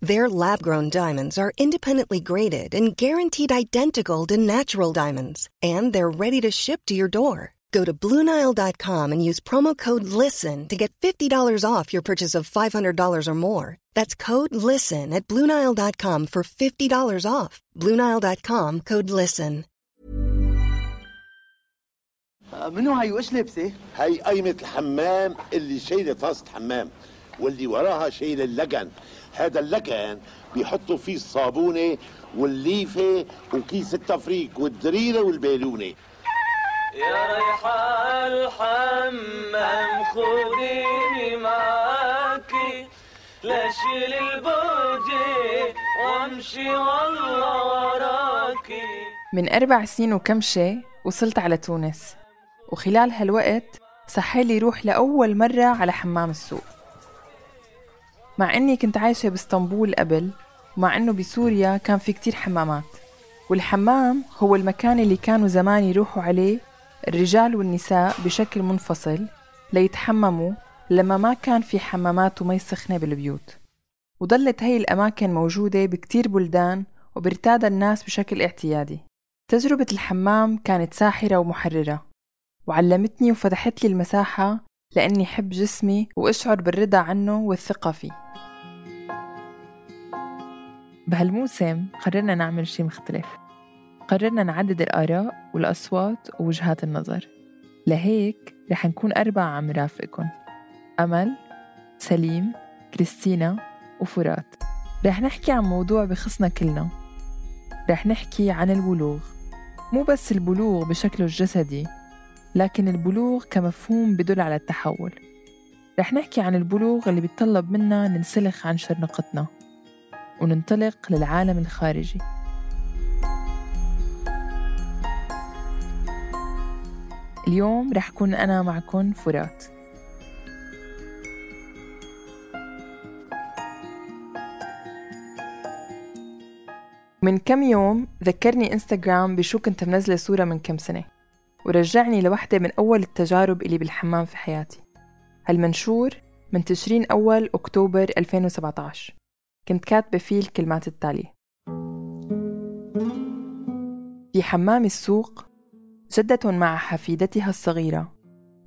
Their lab grown diamonds are independently graded and guaranteed identical to natural diamonds, and they're ready to ship to your door. Go to Bluenile.com and use promo code LISTEN to get $50 off your purchase of $500 or more. That's code LISTEN at Bluenile.com for $50 off. Bluenile.com code LISTEN. منو هاي وايش لبسه؟ هي قايمة الحمام اللي شايلة طاسة حمام واللي وراها شايلة اللجن هذا اللجن بيحطوا فيه الصابونة والليفة وكيس التفريق والدريرة والبالونة. يا ريحة الحمام خذيني معاكي لأشيل البوجي وأمشي والله وراكي. من أربع سنين وكم شي وصلت على تونس. وخلال هالوقت سحالي روح لأول مرة على حمام السوق. مع أني كنت عايشة بإسطنبول قبل ومع أنه بسوريا كان في كتير حمامات. والحمام هو المكان اللي كانوا زمان يروحوا عليه الرجال والنساء بشكل منفصل ليتحمموا لما ما كان في حمامات ومي سخنة بالبيوت. وظلت هي الأماكن موجودة بكتير بلدان وبرتادها الناس بشكل اعتيادي. تجربة الحمام كانت ساحرة ومحررة. وعلمتني وفتحت لي المساحة لأني حب جسمي وأشعر بالرضا عنه والثقة فيه. بهالموسم قررنا نعمل شي مختلف. قررنا نعدد الآراء والأصوات ووجهات النظر. لهيك رح نكون أربعة عم رافقكن أمل سليم كريستينا وفرات. رح نحكي عن موضوع بخصنا كلنا. رح نحكي عن البلوغ. مو بس البلوغ بشكله الجسدي لكن البلوغ كمفهوم بدل على التحول. رح نحكي عن البلوغ اللي بيتطلب منا ننسلخ عن شرنقتنا وننطلق للعالم الخارجي. اليوم رح كون أنا معكم فرات. من كم يوم ذكرني إنستغرام بشو كنت منزلة صورة من كم سنة. ورجعني لوحدة من أول التجارب اللي بالحمام في حياتي. هالمنشور من تشرين أول أكتوبر 2017 كنت كاتبة فيه الكلمات التالية. في حمام السوق جدة مع حفيدتها الصغيرة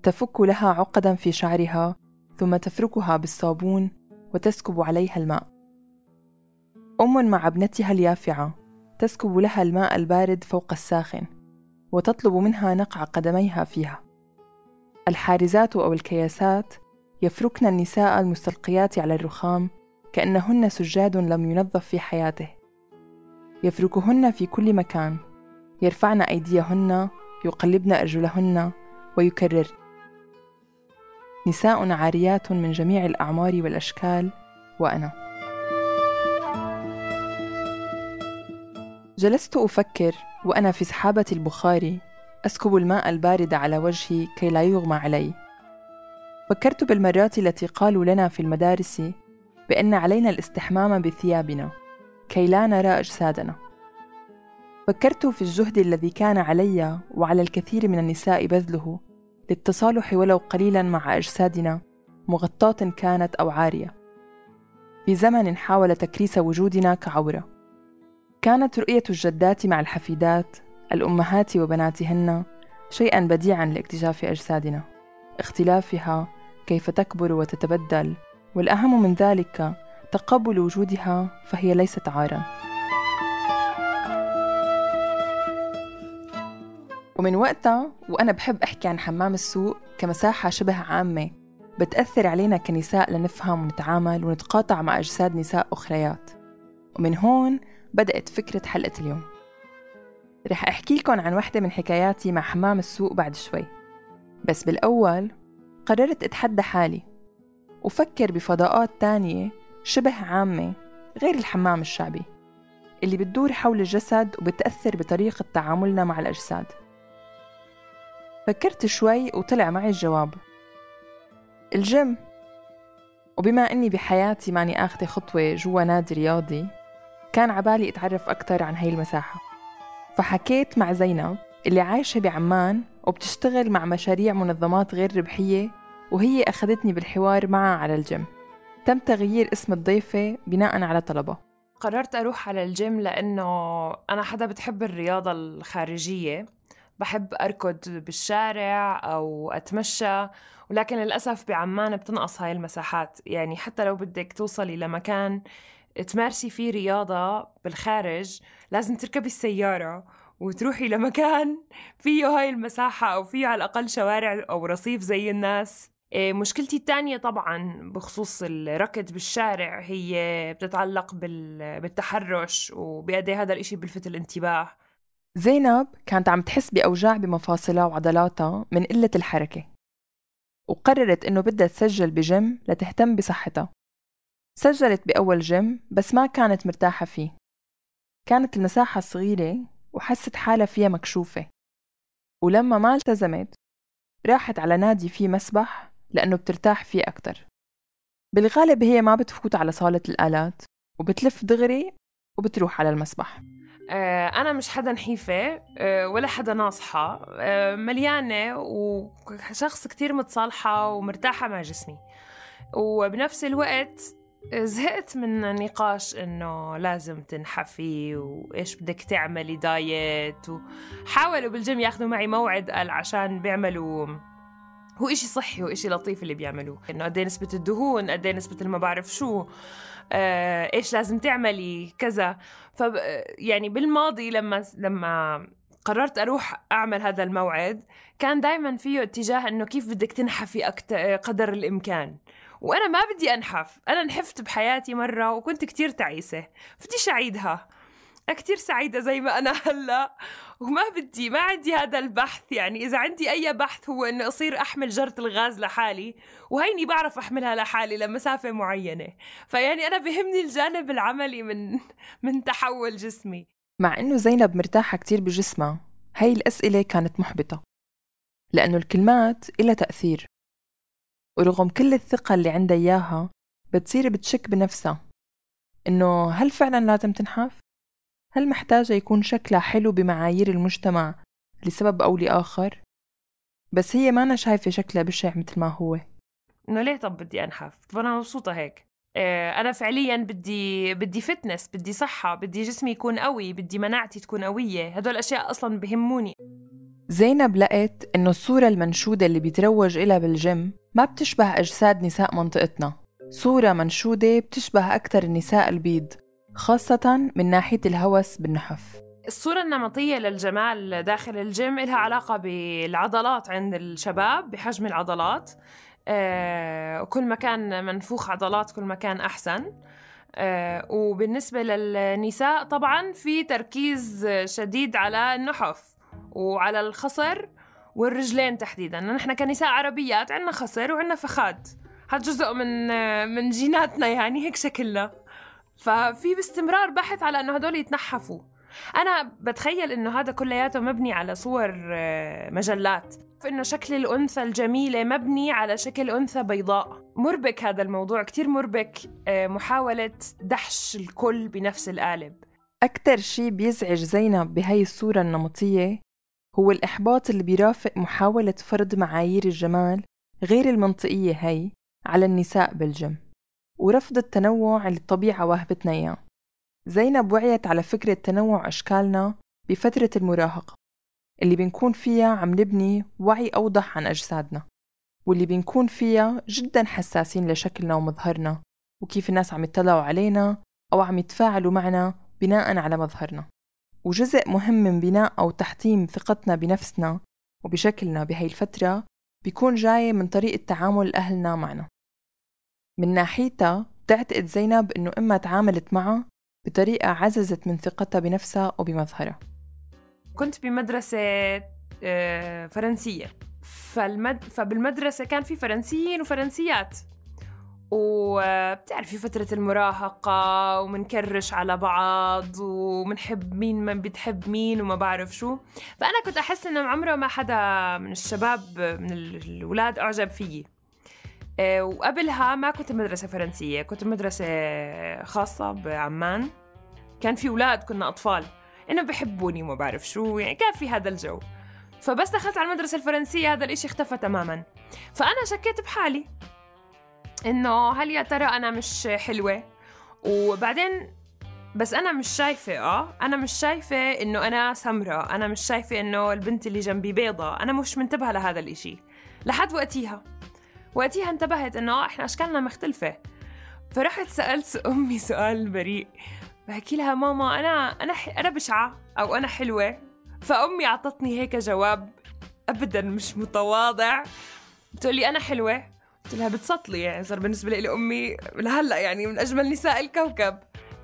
تفك لها عقدا في شعرها ثم تفركها بالصابون وتسكب عليها الماء. أم مع ابنتها اليافعة تسكب لها الماء البارد فوق الساخن. وتطلب منها نقع قدميها فيها. الحارزات أو الكياسات يفركن النساء المستلقيات على الرخام كأنهن سجاد لم ينظف في حياته. يفركهن في كل مكان. يرفعن أيديهن يقلبن أرجلهن ويكرر. نساء عاريات من جميع الأعمار والأشكال وأنا. جلست أفكر وأنا في سحابة البخاري أسكب الماء البارد على وجهي كي لا يغمى علي. فكرت بالمرات التي قالوا لنا في المدارس بأن علينا الاستحمام بثيابنا كي لا نرى أجسادنا. فكرت في الجهد الذي كان علي وعلى الكثير من النساء بذله للتصالح ولو قليلا مع أجسادنا مغطاة كانت أو عارية. في زمن حاول تكريس وجودنا كعورة. كانت رؤية الجدات مع الحفيدات الأمهات وبناتهن شيئا بديعا لاكتشاف أجسادنا. اختلافها كيف تكبر وتتبدل والأهم من ذلك تقبل وجودها فهي ليست عارا ومن وقتها وأنا بحب أحكي عن حمام السوق كمساحة شبه عامة بتأثر علينا كنساء لنفهم ونتعامل ونتقاطع مع أجساد نساء أخريات. ومن هون بدأت فكرة حلقة اليوم. رح أحكي لكم عن واحدة من حكاياتي مع حمام السوق بعد شوي. بس بالأول قررت أتحدى حالي وفكر بفضاءات تانية شبه عامة غير الحمام الشعبي اللي بتدور حول الجسد وبتأثر بطريقة تعاملنا مع الأجساد. فكرت شوي وطلع معي الجواب. الجيم. وبما أني بحياتي ماني آخذة خطوة جوا نادي رياضي كان عبالي أتعرف أكتر عن هاي المساحة. فحكيت مع زينب اللي عايشة بعمان وبتشتغل مع مشاريع منظمات غير ربحية وهي أخذتني بالحوار معها على الجيم. تم تغيير اسم الضيفة بناء على طلبها. قررت أروح على الجيم لأنه أنا حدا بتحب الرياضة الخارجية بحب أركض بالشارع أو أتمشى ولكن للأسف بعمان بتنقص هاي المساحات. يعني حتى لو بدك توصلي لمكان تمارسي فيه رياضة بالخارج لازم تركبي السيارة وتروحي لمكان فيه هاي المساحة أو فيه على الأقل شوارع أو رصيف زي الناس. إيه، مشكلتي الثانية طبعا بخصوص الركض بالشارع هي بتتعلق بالتحرش وبقد هذا الإشي بلفت الانتباه. زينب كانت عم تحس بأوجاع بمفاصلها وعضلاتها من قلة الحركة وقررت إنه بدها تسجل بجيم لتهتم بصحتها. سجلت بأول جيم بس ما كانت مرتاحة فيه. كانت المساحة صغيرة وحست حالها فيها مكشوفة. ولما ما التزمت راحت على نادي فيه مسبح لأنه بترتاح فيه أكتر. بالغالب هي ما بتفوت على صالة الآلات وبتلف دغري وبتروح على المسبح. آه، أنا مش حدا نحيفة آه، ولا حدا ناصحة آه، مليانة وشخص كتير متصالحة ومرتاحة مع جسمي. وبنفس الوقت زهقت من نقاش إنه لازم تنحفي وإيش بدك تعملي دايت وحاولوا بالجيم ياخذوا معي موعد قال عشان بيعملوا هو إشي صحي وإشي لطيف اللي بيعملوه. إنه قد إيه نسبة الدهون قد إيه نسبة ما بعرف شو آه، إيش لازم تعملي كذا. ف يعني بالماضي لما لما قررت أروح أعمل هذا الموعد كان دايما فيه اتجاه إنه كيف بدك تنحفي أكتر قدر الإمكان. وأنا ما بدي أنحف. أنا نحفت بحياتي مرة وكنت كتير تعيسة. بديش أعيدها كتير سعيدة زي ما أنا هلأ. وما بدي ما عندي هذا البحث. يعني إذا عندي أي بحث هو إني أصير أحمل جرة الغاز لحالي وهيني بعرف أحملها لحالي لمسافة معينة. فيعني أنا بهمني الجانب العملي من من تحول جسمي. مع إنه زينب مرتاحة كتير بجسمها هاي الأسئلة كانت محبطة. لأنه الكلمات إلها تأثير. ورغم كل الثقة اللي عندها إياها بتصير بتشك بنفسها إنه هل فعلا لازم تنحف؟ هل محتاجة يكون شكلها حلو بمعايير المجتمع لسبب أو لآخر؟ بس هي ما أنا شايفة شكلها بشع مثل ما هو إنه ليه طب بدي أنحف؟ طب أنا مبسوطة هيك آه، أنا فعليا بدي بدي fitness بدي صحة بدي جسمي يكون قوي بدي مناعتي تكون قوية. هدول الأشياء أصلا بهموني. زينب لقت إنه الصورة المنشودة اللي بيتروج إلها بالجيم ما بتشبه أجساد نساء منطقتنا. صورة منشودة بتشبه أكثر النساء البيض خاصة من ناحية الهوس بالنحف. الصورة النمطية للجمال داخل الجيم لها علاقة بالعضلات عند الشباب بحجم العضلات. وكل ما كان منفوخ عضلات كل ما كان أحسن. آه، وبالنسبة للنساء طبعا في تركيز شديد على النحف وعلى الخصر والرجلين تحديدا. نحن كنساء عربيات عندنا خصر وعندنا فخاد. هذا جزء من من جيناتنا يعني هيك شكلنا. ففي باستمرار بحث على إنه هدول يتنحفوا. أنا بتخيل إنه هذا كلياته مبني على صور آه، مجلات. فإنه شكل الأنثى الجميلة مبني على شكل أنثى بيضاء. مربك هذا الموضوع كتير مربك آه، محاولة دحش الكل بنفس القالب. أكتر شي بيزعج زينب بهاي الصورة النمطية هو الإحباط اللي بيرافق محاولة فرض معايير الجمال غير المنطقية هي على النساء بالجيم ورفض التنوع اللي الطبيعة واهبتنا إياه. زينب وعيت على فكرة تنوع أشكالنا بفترة المراهقة. اللي بنكون فيها عم نبني وعي أوضح عن أجسادنا واللي بنكون فيها جدا حساسين لشكلنا ومظهرنا وكيف الناس عم يطلعوا علينا أو عم يتفاعلوا معنا بناء على مظهرنا. وجزء مهم من بناء أو تحطيم ثقتنا بنفسنا وبشكلنا بهاي الفترة بيكون جاي من طريقة تعامل أهلنا معنا. من ناحيتها بتعتقد زينب إنه إما تعاملت معها بطريقة عززت من ثقتها بنفسها وبمظهرها. كنت بمدرسة آه، فرنسية. فالمد... فبالمدرسة كان في فرنسيين وفرنسيات. وبتعرفي فترة المراهقة ومنكرش على بعض ومنحب مين ما بتحب مين وما بعرف شو. فأنا كنت أحس إنه عمره ما حدا من الشباب من الأولاد أعجب فيي. آه، وقبلها ما كنت مدرسة فرنسية كنت مدرسة خاصة بعمان. كان في أولاد كنا أطفال. إنه بحبوني وما بعرف شو يعني كان في هذا الجو. فبس دخلت على المدرسة الفرنسية هذا الإشي اختفى تماما. فأنا شكيت بحالي. إنه هل يا ترى أنا مش حلوة؟ وبعدين بس أنا مش شايفة آه أنا مش شايفة إنه أنا سمرة أنا مش شايفة إنه البنت اللي جنبي بيضة. أنا مش منتبهة لهذا الإشي. لحد وقتيها. وقتها انتبهت إنه إحنا أشكالنا مختلفة. فرحت سألت أمي سؤال بريء. بحكي لها ماما أنا أنا أنا بشعة أو أنا حلوة فأمي أعطتني هيك جواب أبدا مش متواضع. بتقول لي أنا حلوة. قلت لها بتسطلي يعني صار بالنسبة لي أمي لهلأ يعني من أجمل نساء الكوكب.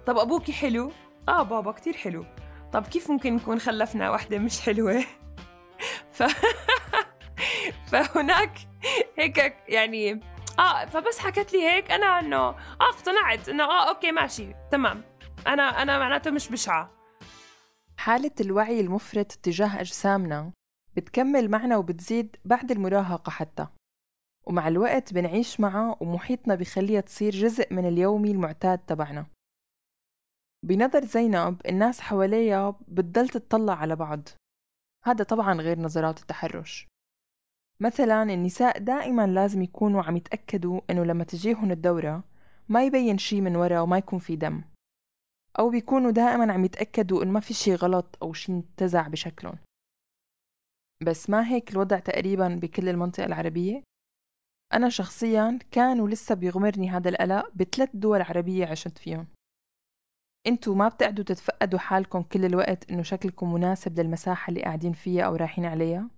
طب أبوكي حلو؟ آه بابا كتير حلو. طب كيف ممكن نكون خلفنا واحدة مش حلوة؟ ف... فهناك هيك يعني آه فبس حكت لي هيك أنا إنه آه اقتنعت إنه آه أوكي ماشي تمام. أنا أنا معناته مش بشعة. حالة الوعي المفرط تجاه أجسامنا بتكمل معنا وبتزيد بعد المراهقة حتى. ومع الوقت بنعيش معها ومحيطنا بخليها تصير جزء من اليومي المعتاد تبعنا. بنظر زينب الناس حواليها بتضل تتطلع على بعض. هذا طبعا غير نظرات التحرش. مثلا النساء دائما لازم يكونوا عم يتأكدوا إنه لما تجيهم الدورة ما يبين شي من ورا وما يكون في دم. أو بيكونوا دائما عم يتأكدوا إن ما في شي غلط أو شي انتزع بشكلهم بس ما هيك الوضع تقريبا بكل المنطقة العربية؟ أنا شخصيا كان ولسه بيغمرني هذا القلق بثلاث دول عربية عشت فيهم إنتوا ما بتقعدوا تتفقدوا حالكم كل الوقت إنه شكلكم مناسب للمساحة اللي قاعدين فيها أو رايحين عليها؟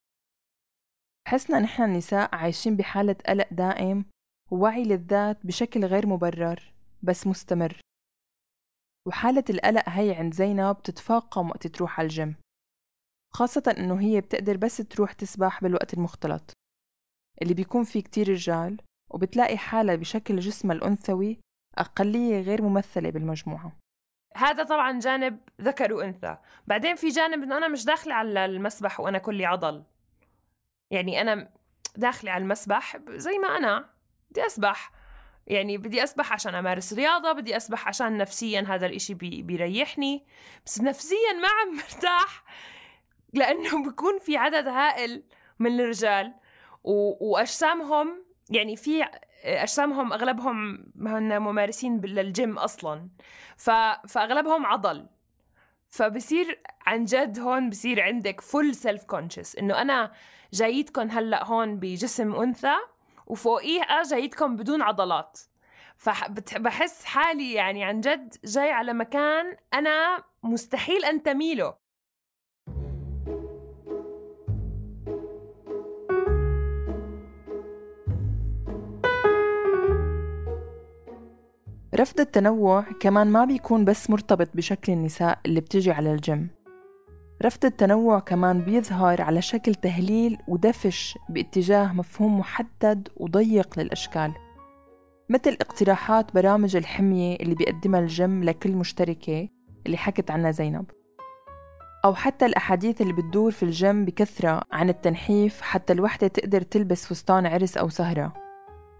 حسنا نحن النساء عايشين بحالة قلق دائم ووعي للذات بشكل غير مبرر بس مستمر وحالة القلق هي عند زينب تتفاقم وقت تروح على الجيم خاصة إنه هي بتقدر بس تروح تسبح بالوقت المختلط. اللي بيكون فيه كتير رجال وبتلاقي حالة بشكل جسمها الأنثوي أقلية غير ممثلة بالمجموعة. هذا طبعا جانب ذكر وأنثى. بعدين في جانب إنه أنا مش داخلة على المسبح وأنا كلي عضل. يعني أنا داخلة على المسبح زي ما أنا بدي أسبح. يعني بدي أسبح عشان أمارس رياضة بدي أسبح عشان نفسيا هذا الإشي بي بيريحني. بس نفسيا ما عم مرتاح لأنه بكون في عدد هائل من الرجال و... وأجسامهم يعني في أجسامهم أغلبهم هن ممارسين للجيم أصلا. ف... فأغلبهم عضل. فبصير عن جد هون بصير عندك full self conscious إنه أنا جايتكم هلأ هون بجسم أنثى وفوقيه جايتكم بدون عضلات. فبحس حالي يعني عن جد جاي على مكان أنا مستحيل أنتمي له رفض التنوع كمان ما بيكون بس مرتبط بشكل النساء اللي بتجي على الجيم. رفض التنوع كمان بيظهر على شكل تهليل ودفش باتجاه مفهوم محدد وضيق للأشكال. مثل اقتراحات برامج الحمية اللي بيقدمها الجيم لكل مشتركة اللي حكت عنها زينب. أو حتى الأحاديث اللي بتدور في الجيم بكثرة عن التنحيف حتى الوحدة تقدر تلبس فستان عرس أو سهرة.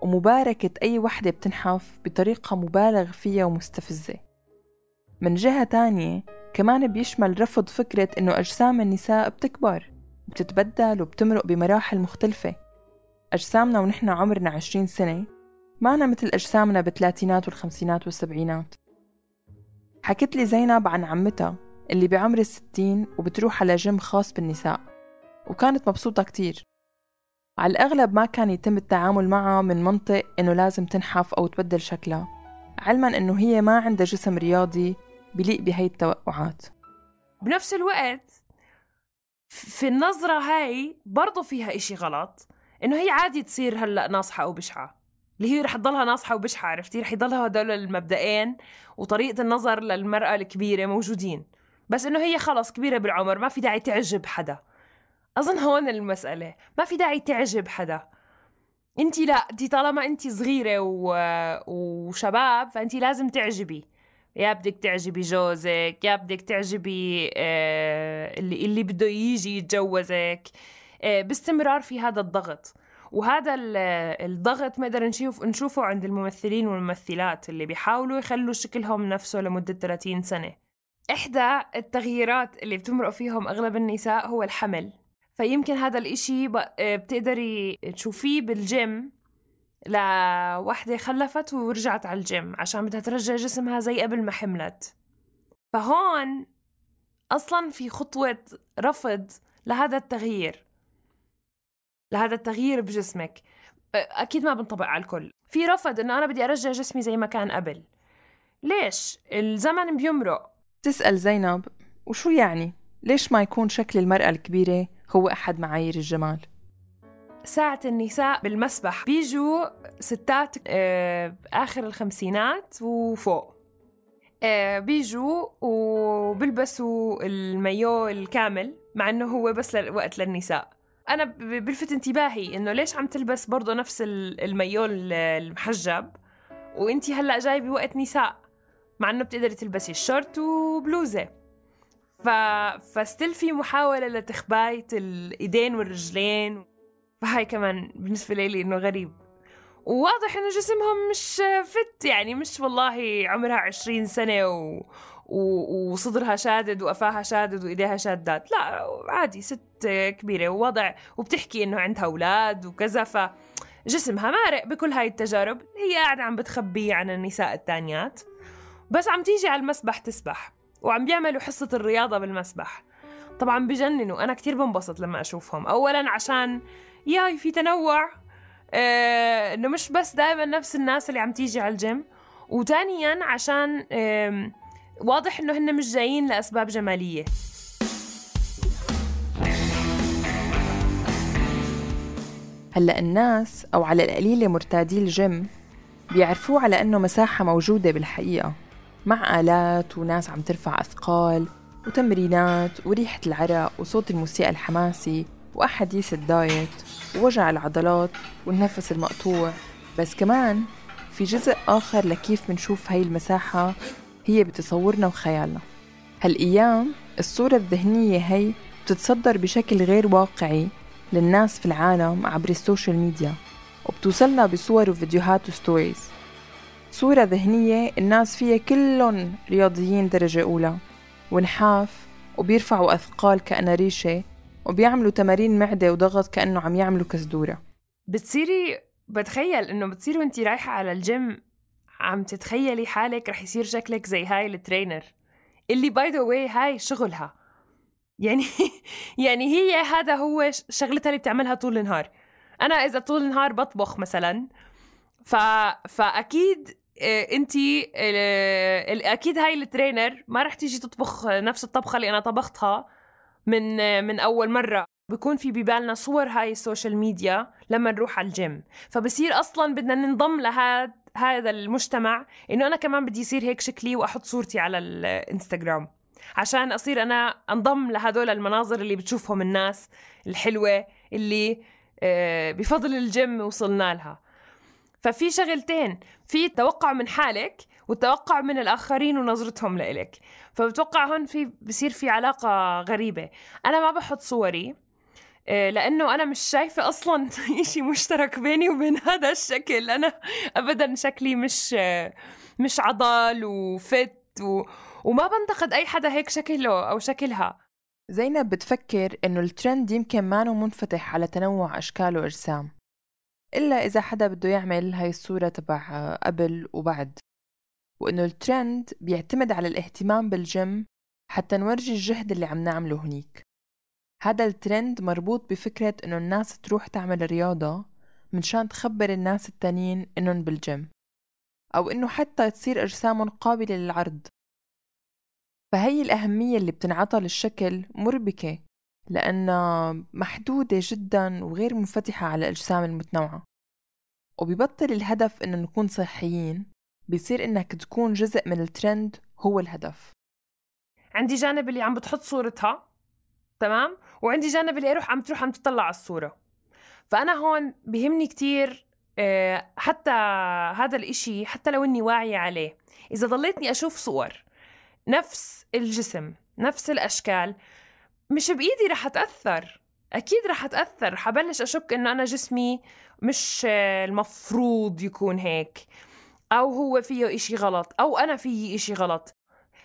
ومباركة أي وحدة بتنحف بطريقة مبالغ فيها ومستفزة. من جهة تانية كمان بيشمل رفض فكرة إنه أجسام النساء بتكبر وبتتبدل وبتمرق بمراحل مختلفة. أجسامنا ونحن عمرنا عشرين سنة معنا مثل أجسامنا بالثلاثينات والخمسينات والسبعينات. حكت لي زينب عن عمتها اللي بعمر الستين وبتروح على جيم خاص بالنساء وكانت مبسوطة كتير. على الأغلب ما كان يتم التعامل معها من منطق إنه لازم تنحف أو تبدل شكلها علما إنه هي ما عندها جسم رياضي بليق بهي التوقعات. بنفس الوقت في النظرة هاي برضو فيها إشي غلط إنه هي عادي تصير هلأ ناصحة أو بشعة اللي هي رح تضلها ناصحة وبشعة عرفتي؟ رح يضلها هدول المبدئين وطريقة النظر للمرأة الكبيرة موجودين. بس إنه هي خلص كبيرة بالعمر ما في داعي تعجب حدا. أظن هون المسألة ما في داعي تعجب حدا. انت لا انت طالما انت صغيرة و... وشباب فانت لازم تعجبي. يا بدك تعجبي جوزك يا بدك تعجبي آه اللي اللي بده يجي يتجوزك. آه باستمرار في هذا الضغط. وهذا الضغط نقدر نشوف نشوفه عند الممثلين والممثلات اللي بيحاولوا يخلوا شكلهم نفسه لمدة 30 سنة. إحدى التغييرات اللي بتمرق فيهم أغلب النساء هو الحمل. فيمكن هذا الإشي بتقدري تشوفيه بالجيم. لوحدة خلفت ورجعت على الجيم عشان بدها ترجع جسمها زي قبل ما حملت. فهون أصلا في خطوة رفض لهذا التغيير. لهذا التغيير بجسمك. أكيد ما بنطبق على الكل. في رفض إنه أنا بدي أرجع جسمي زي ما كان قبل. ليش؟ الزمن بيمرق. تسأل زينب وشو يعني؟ ليش ما يكون شكل المرأة الكبيرة هو أحد معايير الجمال؟ ساعة النساء بالمسبح. بيجوا ستات آه، آخر الخمسينات وفوق. آه، بيجوا وبلبسوا المايو الكامل مع إنه هو بس وقت للنساء. أنا بلفت انتباهي إنه ليش عم تلبس برضه نفس المايو المحجب وانتي هلأ جاي بوقت نساء مع إنه بتقدري تلبسي الشورت وبلوزة. ف... ف still في محاولة لتخباية الإيدين والرجلين. فهاي كمان بالنسبة لي إنه غريب. وواضح إنه جسمهم مش fit يعني مش والله عمرها عشرين سنة و... وصدرها شادد وقفاها شادد وإيديها شادات. لا عادي ست كبيرة ووضع وبتحكي إنه عندها أولاد وكذا ف جسمها مارق بكل هاي التجارب. هي قاعدة عم بتخبيه عن النساء التانيات بس عم تيجي على المسبح تسبح وعم بيعملوا حصة الرياضة بالمسبح. طبعا بجننوا أنا كتير بنبسط لما أشوفهم. أولا عشان ياي في تنوع. آه إنه مش بس دائما نفس الناس اللي عم تيجي على الجيم. وتانيا عشان آه واضح إنه هن مش جايين لأسباب جمالية. هلأ الناس أو على القليلة مرتادي الجيم بيعرفوه على إنه مساحة موجودة بالحقيقة مع آلات وناس عم ترفع أثقال وتمرينات وريحة العرق وصوت الموسيقى الحماسي وأحاديث الدايت ووجع العضلات والنفس المقطوع. بس كمان في جزء آخر لكيف بنشوف هاي المساحة هي بتصورنا وخيالنا. هالأيام الصورة الذهنية هي بتتصدر بشكل غير واقعي للناس في العالم عبر ال social media وبتوصلنا بصور وفيديوهات و stories. صورة ذهنية الناس فيها كلهم رياضيين درجة أولى ونحاف وبيرفعوا أثقال كأنها ريشة وبيعملوا تمارين معدة وضغط كأنه عم يعملوا كزدورة بتصيري بتخيل إنه بتصيري وإنتي رايحة على الجيم عم تتخيلي حالك رح يصير شكلك زي هاي ال trainer. اللي by the way هاي شغلها. يعني يعني هي هذا هو شغلتها اللي بتعملها طول النهار. أنا إذا طول النهار بطبخ مثلا ف... فأكيد آه، انت آه، أكيد هاي ال trainer ما رح تيجي تطبخ نفس الطبخة اللي أنا طبختها. من من أول مرة بكون في ببالنا صور هاي ال social media لما نروح على الجيم. فبصير أصلا بدنا ننضم لهذا هذا المجتمع إنه أنا كمان بدي يصير هيك شكلي وأحط صورتي على الإنستغرام. عشان أصير أنا أنضم لهدول المناظر اللي بتشوفهم الناس الحلوة اللي آه، بفضل الجيم وصلنا لها. ففي شغلتين. في التوقع من حالك والتوقع من الآخرين ونظرتهم لإلك. فبتوقع هون في بصير في علاقة غريبة. أنا ما بحط صوري آه، لأنه أنا مش شايفة أصلا شيء مشترك بيني وبين هذا الشكل. أنا ابدا شكلي مش مش عضل و fit و... وما بنتقد أي حدا هيك شكله أو شكلها. زينب بتفكر إنه الترند يمكن مانو منفتح على تنوع أشكال وأجسام إلا إذا حدا بده يعمل هاي الصورة تبع قبل وبعد. وإنه الترند بيعتمد على الاهتمام بالجيم حتى نورجي الجهد اللي عم نعمله هنيك. هذا الترند مربوط بفكرة إنه الناس تروح تعمل رياضة منشان تخبر الناس التانيين إنهم بالجيم أو إنه حتى تصير أجسامهم قابلة للعرض. فهي الأهمية اللي بتنعطى للشكل مربكة لأنها محدودة جدا وغير منفتحة على الأجسام المتنوعة. وبيبطل الهدف إنه نكون صحيين بيصير إنك تكون جزء من الترند هو الهدف. عندي جانب اللي عم بتحط صورتها تمام؟ وعندي جانب اللي أروح عم تروح عم تطلع على الصورة. فأنا هون بيهمني كتير آه، حتى هذا الإشي حتى لو إني واعية عليه. إذا ضليتني أشوف صور نفس الجسم نفس الأشكال مش بإيدي رح أتأثر. أكيد رح أتأثر. حبلش أشك إنه أنا جسمي مش المفروض يكون هيك. أو هو فيه إشي غلط أو أنا فيي إشي غلط.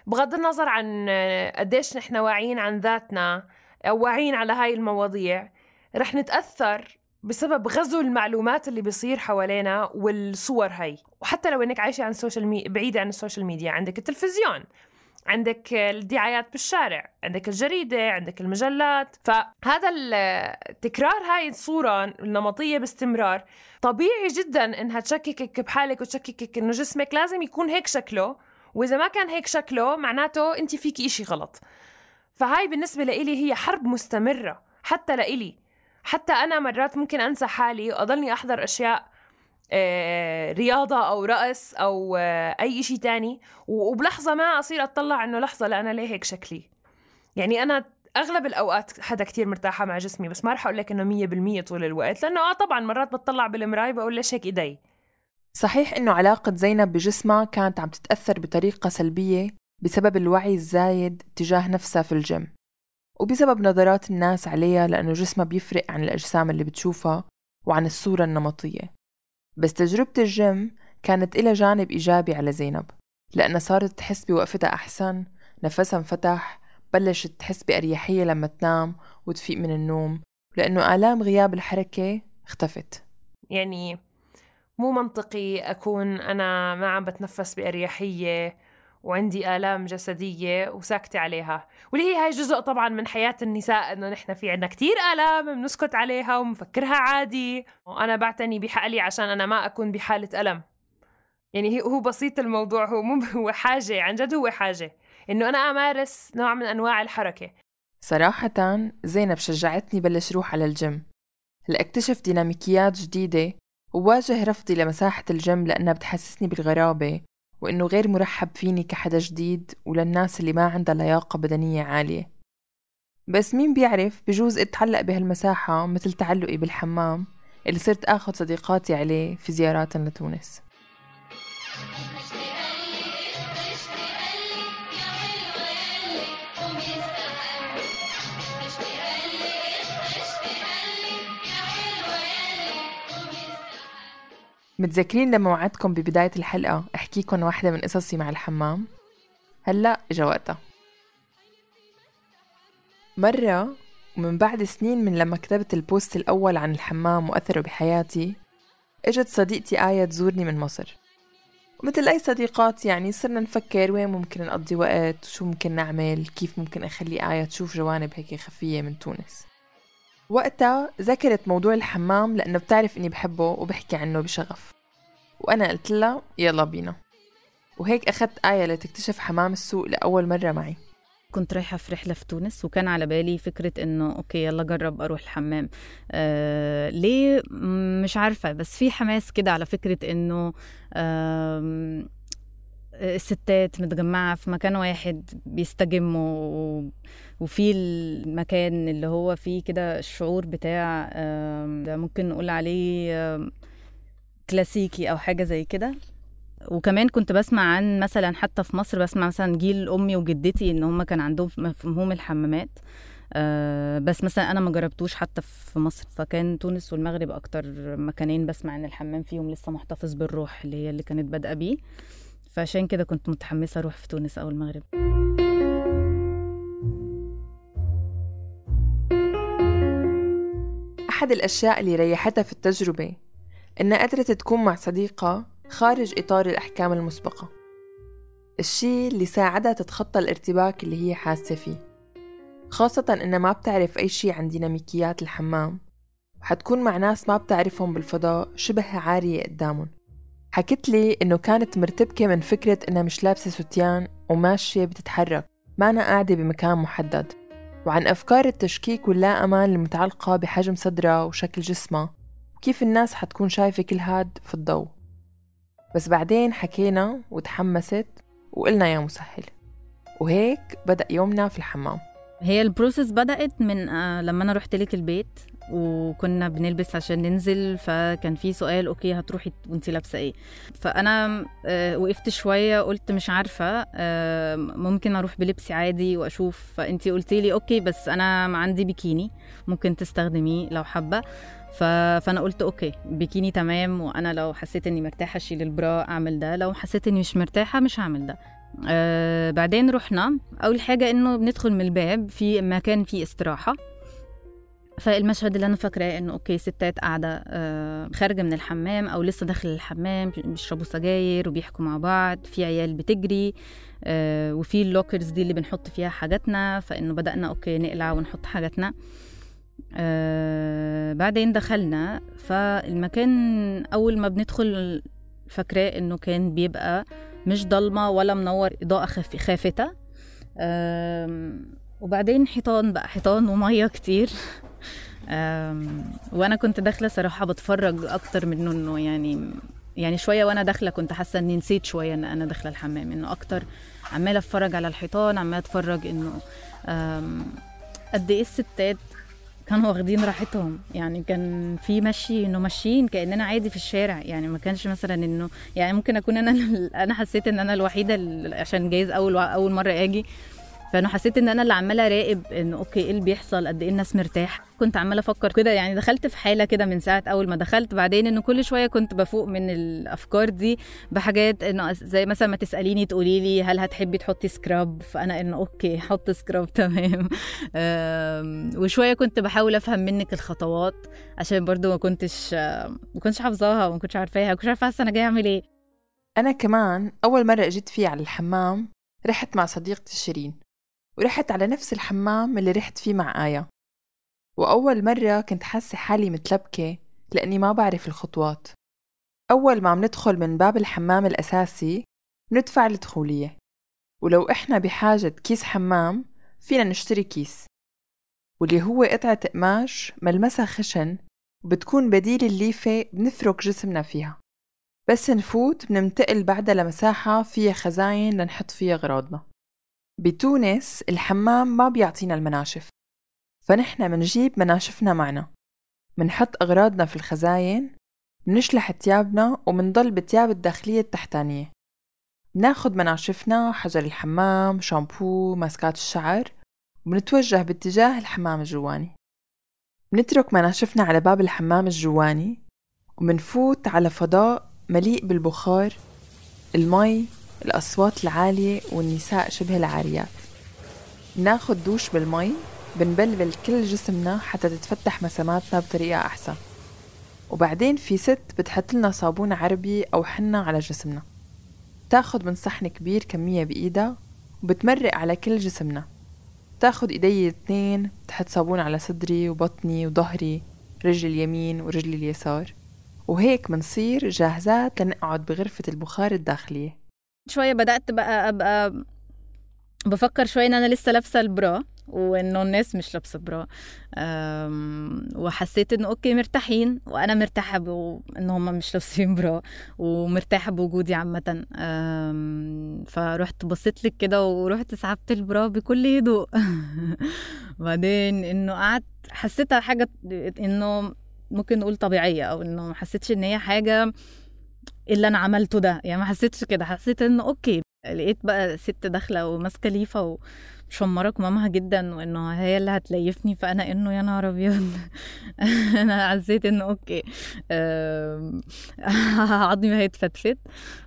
بغض النظر عن قديش نحن واعيين عن ذاتنا أو واعيين على هاي المواضيع رح نتأثر بسبب غزو المعلومات اللي بيصير حوالينا والصور هاي. وحتى لو إنك عايشة عن ال social me... بعيدة عن ال social media عندك التلفزيون. عندك الدعايات بالشارع عندك الجريدة عندك المجلات. فهذا التكرار هاي الصورة النمطية باستمرار. طبيعي جدا إنها تشككك بحالك وتشككك إنه جسمك لازم يكون هيك شكله وإذا ما كان هيك شكله معناته أنت فيكي إشي غلط. فهاي بالنسبة لإلي هي حرب مستمرة حتى لإلي. حتى أنا مرات ممكن أنسى حالي وأضلني أحضر أشياء رياضة أو رقص أو آه، أي شيء تاني. وبلحظة ما أصير أطلع إنه لحظة لا أنا ليه هيك شكلي؟ يعني أنا أغلب الأوقات حدا كتير مرتاحة مع جسمي بس ما رح أقول لك مية بالمية طول الوقت لأنه آه طبعا مرات بتطلع بالمراي بقول ليش هيك إيدي. صحيح إنه علاقة زينب بجسمها كانت عم تتأثر بطريقة سلبية بسبب الوعي الزايد تجاه نفسها في الجيم. وبسبب نظرات الناس عليها لأنه جسمها بيفرق عن الأجسام اللي بتشوفها وعن الصورة النمطية. بس تجربة الجيم كانت إلها جانب إيجابي على زينب لأنها صارت تحس بوقفتها أحسن نفسها انفتح بلشت تحس بأريحية لما تنام وتفيق من النوم لأنه آلام غياب الحركة اختفت. يعني مو منطقي أكون أنا ما عم بتنفس بأريحية وعندي آلام جسدية وساكتة عليها. واللي هي هاي جزء طبعا من حياة النساء إنه نحن في عنا كتير آلام بنسكت عليها ومفكرها عادي. وأنا بعتني بحقلي عشان أنا ما أكون بحالة ألم. يعني هو بسيط الموضوع هو مو هو حاجة عن جد هو حاجة. إنه أنا أمارس نوع من أنواع الحركة. صراحة زينب شجعتني بلش روح على الجيم. لأكتشف ديناميكيات جديدة وواجه رفضي لمساحة الجيم لأنها بتحسسني بالغرابة. وإنه غير مرحب فيني كحدا جديد وللناس اللي ما عندها لياقة بدنية عالية. بس مين بيعرف بجوز اتعلق بهالمساحة مثل تعلقي بالحمام اللي صرت آخذ صديقاتي عليه في زيارات لتونس. متذكرين لما وعدتكم ببداية الحلقة؟ أحكيكم واحدة من قصصي مع الحمام؟ هلأ إجا وقتها مرة ومن بعد سنين من لما كتبت البوست الأول عن الحمام وأثره بحياتي إجت صديقتي آية تزورني من مصر. ومثل أي صديقات يعني صرنا نفكر وين ممكن نقضي وقت وشو ممكن نعمل كيف ممكن أخلي آية تشوف جوانب هيك خفية من تونس. وقتها ذكرت موضوع الحمام لأنه بتعرف إني بحبه وبحكي عنه بشغف. وأنا قلت لها يلا بينا. وهيك أخذت آية لتكتشف حمام السوق لأول مرة معي. كنت رايحة في رحلة في تونس وكان على بالي فكرة إنه أوكي يلا جرب أروح الحمام. آه ليه؟ مش عارفة. بس في حماس كده على فكرة إنه آه الستات متجمعة في مكان واحد بيستجموا وفي المكان اللي هو فيه كده الشعور بتاع ممكن نقول عليه كلاسيكي أو حاجة زي كده. وكمان كنت بسمع عن مثلا حتى في مصر بسمع مثلا جيل أمي وجدتي إن هم كان عندهم مفهوم الحمامات. أه بس مثلا أنا ما جربتوش حتى في مصر. فكان تونس والمغرب أكتر مكانين بسمع إن الحمام فيهم لسه محتفظ بالروح اللي هي اللي كانت بادئة بيه. فعشان كده كنت متحمسة أروح في تونس أو المغرب أحد الأشياء اللي ريحتها في التجربة إنها قدرت تكون مع صديقة خارج إطار الأحكام المسبقة. الشي اللي ساعدها تتخطى الارتباك اللي هي حاسة فيه. خاصة إنها ما بتعرف أي شي عن ديناميكيات الحمام. وحتكون مع ناس ما بتعرفهم بالفضاء شبه عارية قدامهم. حكت لي إنه كانت مرتبكة من فكرة إنها مش لابسة ستيان وماشية بتتحرك ما أنا قاعدة بمكان محدد. وعن أفكار التشكيك واللا أمان المتعلقة بحجم صدرها وشكل جسمها وكيف الناس حتكون شايفة كل هاد في الضوء. بس بعدين حكينا وتحمست وقلنا يا مسهل. وهيك بدأ يومنا في الحمام. هي البروسيس بدأت من آه، لما أنا رحت لك البيت؟ وكنا بنلبس عشان ننزل فكان في سؤال okay هتروحي وانتي لابسة إيه؟ فأنا آه، وقفت شوية قلت مش عارفة آه، ممكن أروح بلبسي عادي وأشوف. فانتي قلتي لي okay بس أنا عندي بيكيني ممكن تستخدميه لو حابة. ف... فأنا قلت okay بيكيني تمام وأنا لو حسيت إني مرتاحة أشيل ال bra أعمل ده لو حسيت إني مش مرتاحة مش هعمل ده. آه بعدين رحنا. أول حاجة إنه بندخل من الباب في مكان فيه استراحة. فالمشهد اللي أنا فاكراه إنه okay ستات قاعدة آه خارجة من الحمام أو لسه داخل الحمام بيشربوا سجاير وبيحكوا مع بعض في عيال بتجري آه وفي ال lockers دي اللي بنحط فيها حاجاتنا فإنه بدأنا okay نقلع ونحط حاجاتنا. آه بعدين دخلنا فالمكان أول ما بندخل فاكراه إنه كان بيبقى مش ضلمة ولا منور إضاءة خافتة. وبعدين حيطان بقى حيطان ومية كتير. وأنا كنت داخلة صراحة بتفرج أكتر من انه يعني يعني شوية وأنا داخلة كنت حاسة إني نسيت شوية إن أنا داخلة الحمام إنه أكتر عمالة أتفرج على الحيطان عمالة أتفرج إنه قد إيه الستات كانوا واخدين راحتهم. يعني كان في مشي إنه ماشيين كأننا عادي في الشارع. يعني ما كانش مثلا انه يعني ممكن أكون أنا أنا حسيت إن أنا الوحيدة عشان جايز اول أول مرة آجي. فأنا حسيت إن أنا اللي عمالة أراقب انه okay إيه اللي بيحصل؟ قد إيه الناس مرتاح كنت عمالة أفكر كده يعني دخلت في حالة كده من ساعة أول ما دخلت بعدين انه كل شوية كنت بفوق من الأفكار دي بحاجات انه زي مثلا ما تسأليني تقولي لي هل هتحبي تحطي scrub؟ فأنا انه okay حط scrub تمام. وشوية كنت بحاول أفهم منك الخطوات عشان برضو ما كنتش ما كنتش حافظاها وما كنتش عارفاها ما كنتش عارفة أنا جاية أعمل إيه. أنا كمان أول مرة أجيت فيه على الحمام رحت مع صديقتي شيرين. ورحت على نفس الحمام اللي رحت فيه مع آية. وأول مرة كنت حاسة حالي متلبكة لأني ما بعرف الخطوات. أول ما عم ندخل من باب الحمام الأساسي بندفع الدخولية. ولو إحنا بحاجة كيس حمام فينا نشتري كيس. واللي هو قطعة قماش ملمسها خشن وبتكون بديل الليفة بنفرك جسمنا فيها. بس نفوت بننتقل بعدها لمساحة فيها خزاين لنحط فيها أغراضنا. بتونس الحمام ما بيعطينا المناشف فنحن منجيب مناشفنا معنا. منحط أغراضنا في الخزاين منشلح تيابنا ومنضل بتياب الداخلية التحتانية. بناخد مناشفنا حجر الحمام شامبو ماسكات الشعر وبنتوجه باتجاه الحمام الجواني. بنترك مناشفنا على باب الحمام الجواني ومنفوت على فضاء مليء بالبخار المي الأصوات العالية والنساء شبه العاريات بناخد دوش بالمي بنبلبل كل جسمنا حتى تتفتح مساماتنا بطريقة أحسن. وبعدين في ست بتحط لنا صابون عربي أو حنة على جسمنا. بتاخد من صحن كبير كمية بإيدها وبتمرق على كل جسمنا. بتاخد إيدي الاثنين بتحط صابون على صدري وبطني وظهري رجلي اليمين ورجلي اليسار. وهيك منصير جاهزات لنقعد بغرفة البخار الداخلية. شوية بدأت بقى أبقى بفكر شوية إن أنا لسه لابسة البرا وإنه الناس مش لابسة برا. وحسيت إنه أوكي مرتاحين وأنا مرتاحة بان هم مش لابسين برا ومرتاحة بوجودي عامة. فرحت بصيت لك كده ورحت سحبت البرا بكل هدوء. بعدين إنه قعدت حسيتها حاجة إنه ممكن نقول طبيعية أو إنه ما حسيتش إن هي حاجة اللي أنا عملته ده. يعني ما حسيتش كده حسيت إنه أوكي لقيت بقى ست داخلة وماسكة ليفة ومشمرة كمامها جدا وإنه هي اللي هتليفني. فأنا إنه يا نهار أبيض. أنا حسيت إنه أوكي. عظمي هيتفتفت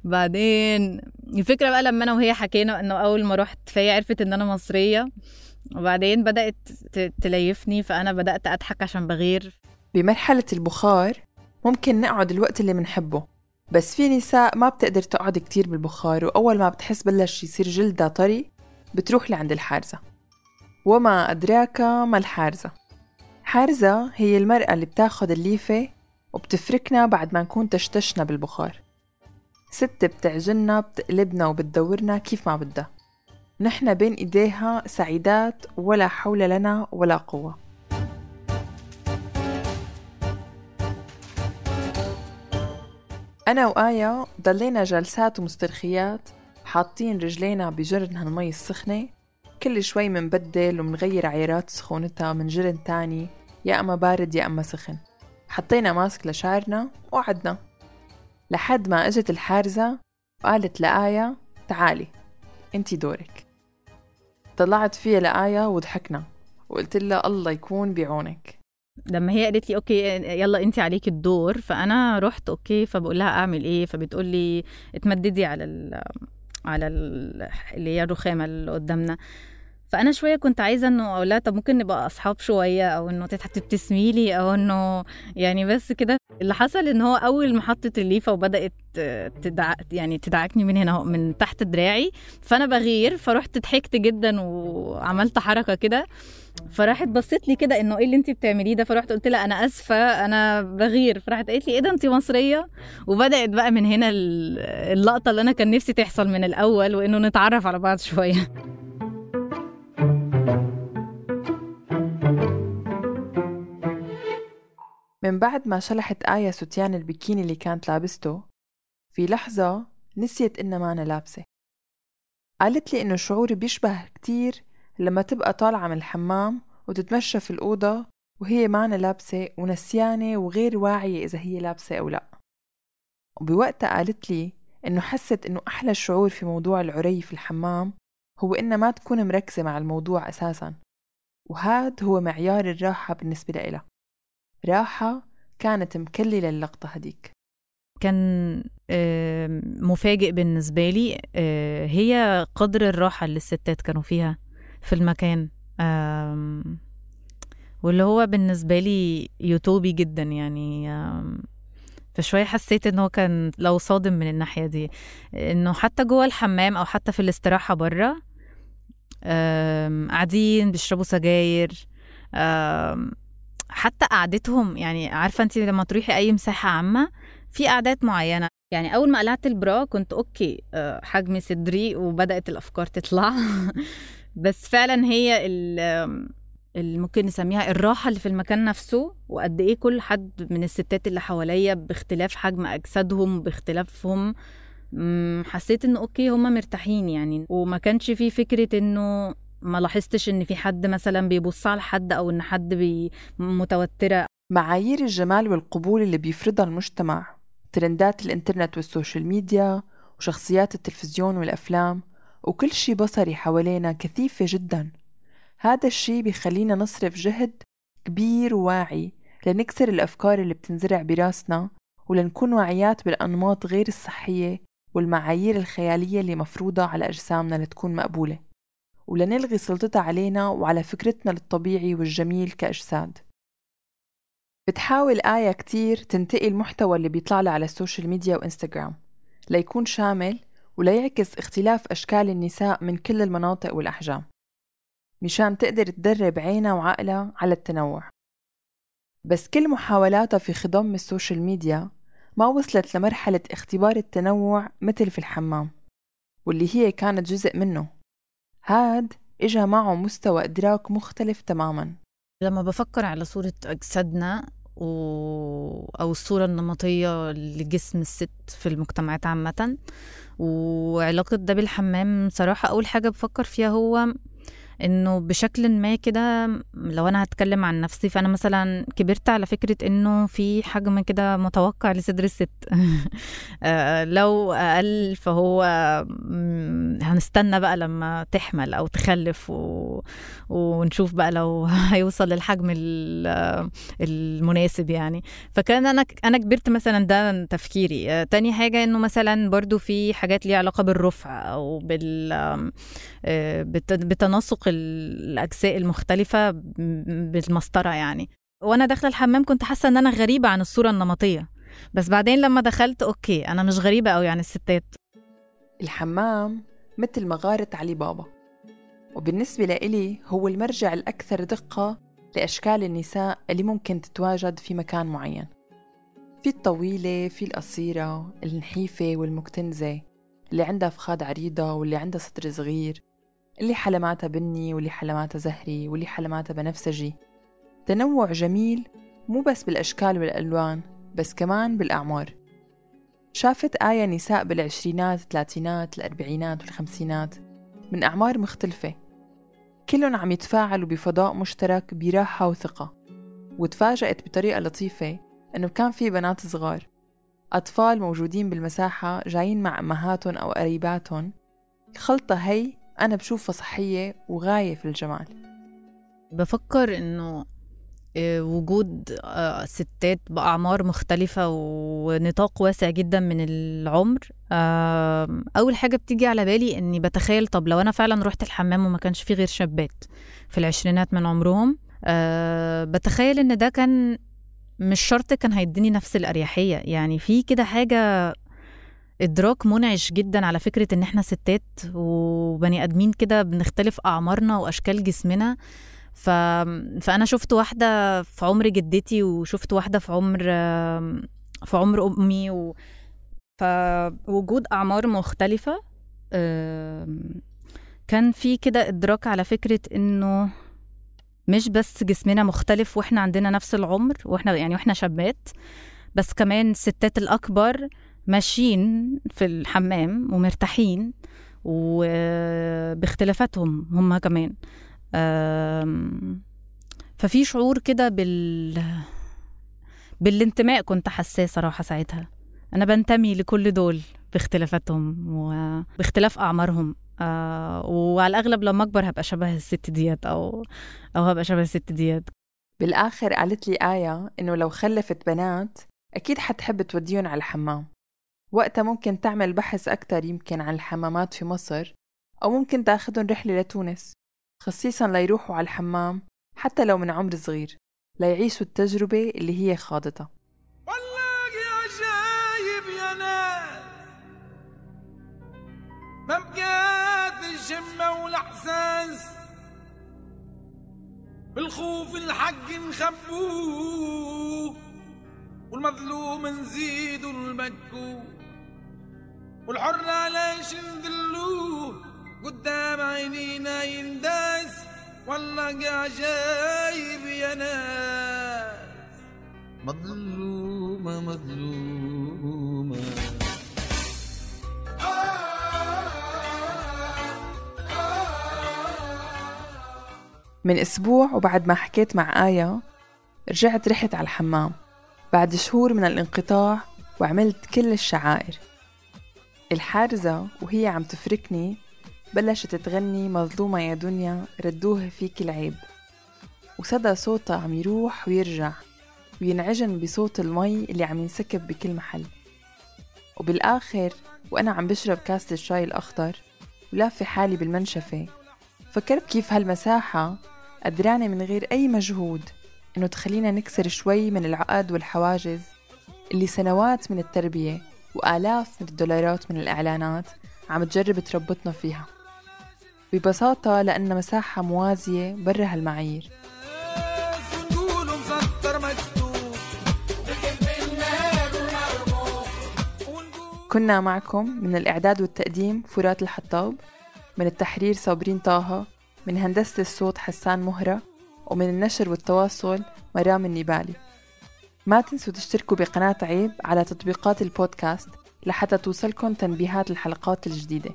بعدين الفكرة بقى لما أنا وهي حكينا إنه أول ما رحت فهي عرفت إن أنا مصرية. وبعدين بدأت تليفني فأنا بدأت أضحك عشان بغير. بمرحلة البخار ممكن نقعد الوقت اللي منحبه بس في نساء ما بتقدر تقعد كتير بالبخار وأول ما بتحس بلش يصير جلدها طري بتروح لعند الحارزة. وما أدراك ما الحارزة. حارزة هي المرأة اللي بتاخد الليفة وبتفركنا بعد ما نكون تشتشنا بالبخار. ست بتعجننا بتقلبنا وبتدورنا كيف ما بدها. نحن بين إيديها سعيدات ولا حول لنا ولا قوة. أنا وآية ضلينا جلسات ومسترخيات حاطين رجلينا بجرنها المي السخنة كل شوي منبدل ومنغير عيارات سخونتها من جرن تاني يا أما بارد يا أما سخن. حطينا mask لشعرنا وقعدنا لحد ما إجت الحارزة وقالت لآية تعالي انتي دورك. طلعت فيها لآية وضحكنا وقلت لها الله يكون بعونك. لما هي قالت لي okay يلا أنت عليك الدور فأنا رحت okay فبقول لها أعمل إيه؟ فبتقول لي اتمددي على ال على ال اللي هي الرخامة اللي قدامنا. فأنا شوية كنت عايزة إنه أقول لها طب ممكن نبقى أصحاب شوية أو إنه تبتسمي لي أو إنه يعني بس كده. اللي حصل إن هو أول ما حطت الليفة وبدأت تدع يعني تدعكني من هنا من تحت دراعي فأنا بغير فرحت ضحكت جدا وعملت حركة كده. فراحت بصت لي كده إنه إيه اللي انت بتعمليه ده؟ فرحت قلت لها أنا آسفة أنا بغير. فراحت قالت لي إيه ده؟ انت مصرية؟ وبدأت بقى من هنا اللقطة اللي أنا كان نفسي تحصل من الأول وإنه نتعرف على بعض شوية. من بعد ما شلحت آية ستيان البكيني اللي كانت لابسته في لحظة نسيت إنها ما أنا لابسة. قالت لي إنه شعوري بيشبه كتير لما تبقى طالعة من الحمام وتتمشى في الأوضة وهي ما أنا لابسة ونسيانة وغير واعية إذا هي لابسة أو لأ. وبوقتها قالت لي إنه حست إنه أحلى شعور في موضوع العري في الحمام هو إنها ما تكون مركزة مع الموضوع أساسا. وهاد هو معيار الراحة بالنسبة لإلها راحة كانت مكللة اللقطة هديك. كان مفاجئ بالنسبة لي هي قدر الراحة اللي الستات كانوا فيها في المكان. واللي هو بالنسبة لي يوتوبي جدا يعني فشوية حسيت إنه هو كان لو صادم من الناحية دي. إنه حتى جوه الحمام أو حتى في الاستراحة بره قاعدين بيشربوا سجاير. حتى قعدتهم يعني عارفة انت لما تروحي أي مساحة عامة في قعدات معينة. يعني أول ما قلعت البرا كنت أوكي حجم صدري وبدأت الأفكار تطلع. بس فعلا هي ممكن نسميها الراحة اللي في المكان نفسه وقد إيه كل حد من الستات اللي حواليا باختلاف حجم أجسادهم باختلافهم حسيت إنه okay هما مرتاحين يعني. وما كانش في فكرة إنه ما لاحظتش إن في حد مثلا بيبص على حد أو إن حد بي متوتره معايير الجمال والقبول اللي بيفرضها المجتمع ترندات الإنترنت وال social media وشخصيات التلفزيون والأفلام وكل شي بصري حوالينا كثيفة جدا. هذا الشي بيخلينا نصرف جهد كبير وواعي لنكسر الأفكار اللي بتنزرع براسنا ولنكون واعيات بالأنماط غير الصحية والمعايير الخيالية اللي مفروضة على أجسامنا لتكون مقبولة. ولنلغي سلطتها علينا وعلى فكرتنا للطبيعي والجميل كأجساد. بتحاول آية كتير تنتقي المحتوى اللي بيطلع لها على ال social media وإنستغرام ليكون شامل وليعكس اختلاف أشكال النساء من كل المناطق والأحجام مشان تقدر تدرب عينها وعقلها على التنوع. بس كل محاولاتها في خضم ال social media ما وصلت لمرحلة اختبار التنوع مثل في الحمام واللي هي كانت جزء منه. هاد إجا معه مستوى إدراك مختلف تماما. لما بفكر على صورة أجسادنا و... أو الصورة النمطية لجسم الست في المجتمعات عامة وعلاقة ده بالحمام صراحة أول حاجة بفكر فيها هو إنه بشكل ما كده لو أنا هتكلم عن نفسي فأنا مثلا كبرت على فكرة إنه في حجم كده متوقع لصدر الست. آه، لو أقل فهو هنستنى بقى لما تحمل أو تخلف و... ونشوف بقى لو هيوصل للحجم المناسب يعني. فكان أنا أنا كبرت مثلا ده تفكيري. آه، تاني حاجة إنه مثلا برضو في حاجات ليها علاقة بالرفع أو بال آه، بتناسق الأجزاء المختلفة بالمسطرة يعني. وأنا داخلة الحمام كنت حاسة إن أنا غريبة عن الصورة النمطية. بس بعدين لما دخلت أوكي أنا مش غريبة قوي عن الستات. الحمام مثل مغارة علي بابا. وبالنسبة لإلي هو المرجع الأكثر دقة لأشكال النساء اللي ممكن تتواجد في مكان معين. في الطويلة في القصيرة النحيفة والمكتنزة اللي عندها فخاد عريضة واللي عندها صدر صغير. اللي حلماتها بني واللي حلماتها زهري واللي حلماتها بنفسجي. تنوع جميل مو بس بالأشكال والألوان بس كمان بالأعمار. شافت آية نساء بالعشرينات الثلاثينات الأربعينات والخمسينات من أعمار مختلفة. كلهم عم يتفاعلوا بفضاء مشترك براحة وثقة. وتفاجأت بطريقة لطيفة إنه كان في بنات صغار. أطفال موجودين بالمساحة جايين مع أمهاتهم أو قريباتهم. الخلطة هي أنا بشوفها صحية وغاية في الجمال. بفكر إنه آه، وجود آه، ستات بأعمار مختلفة ونطاق واسع جدا من العمر. أول حاجة بتيجي على بالي إني بتخيل طب لو أنا فعلا رحت الحمام وما كانش فيه غير شابات في العشرينات من عمرهم أه بتخيل إن ده كان مش شرط كان هيديني نفس الأريحية. يعني في كده حاجة إدراك منعش جدا على فكرة إن إحنا ستات وبني آدمين كده بنختلف أعمارنا وأشكال جسمنا. ف... فأنا شفت واحدة في عمر جدتي وشفت واحدة في عمر في عمر أمي و... فوجود أعمار مختلفة كان في كده إدراك على فكرة إنه مش بس جسمنا مختلف وإحنا عندنا نفس العمر وإحنا يعني وإحنا شابات بس كمان الستات الأكبر ماشيين في الحمام ومرتاحين وباختلافاتهم هم كمان. ففي شعور كده بال بالانتماء كنت حاساه صراحة ساعتها. أنا بنتمي لكل دول باختلافاتهم وباختلاف أعمارهم. آه وعلى الأغلب لما أكبر هبقى شبه الست ديت أو أو هبقى شبه الست ديت. بالآخر قالت لي آية إنه لو خلفت بنات أكيد حتحب توديهم على الحمام. وقتها ممكن تعمل بحث أكتر يمكن عن الحمامات في مصر أو ممكن تاخدهم رحلة لتونس خصيصا ليروحوا على الحمام حتى لو من عمر صغير ليعيشوا التجربة اللي هي خاضتها والله عجايب يا ناس ما بقات الشمة والإحساس بالخوف الحق نخبوه والمظلوم نزيدوا المكو والحر ليش نذلوه قدام عينينا ينداس والله عجايب يا ناس. مظلومة مظلومة. من أسبوع وبعد ما حكيت مع آية رجعت رحت على الحمام. بعد شهور من الانقطاع وعملت كل الشعائر. الحارزة وهي عم تفركني بلشت تغني مظلومة يا دنيا ردوها فيك العيب. وصدى صوتها عم يروح ويرجع وينعجن بصوت المي اللي عم ينسكب بكل محل. وبالآخر وأنا عم بشرب كاسة الشاي الأخضر ولافة حالي بالمنشفة. فكرت كيف هالمساحة قدرانة من غير أي مجهود إنه تخلينا نكسر شوي من العقد والحواجز اللي سنوات من التربية. وآلاف من الدولارات من الإعلانات عم تجرب تربطنا فيها. ببساطة لأن مساحة موازية برا هالمعايير. كنا معكم من الإعداد والتقديم فرات الحطاب من التحرير صابرين طه من هندسة الصوت حسان مهرة ومن النشر والتواصل مرام النبالي ما تنسوا تشتركوا بقناة عيب على تطبيقات البودكاست لحتى توصلكم تنبيهات الحلقات الجديدة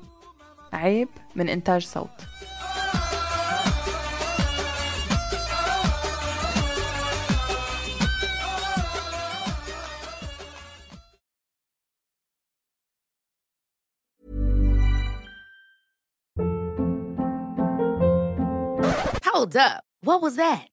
عيب من إنتاج صوت Hold up. What was that?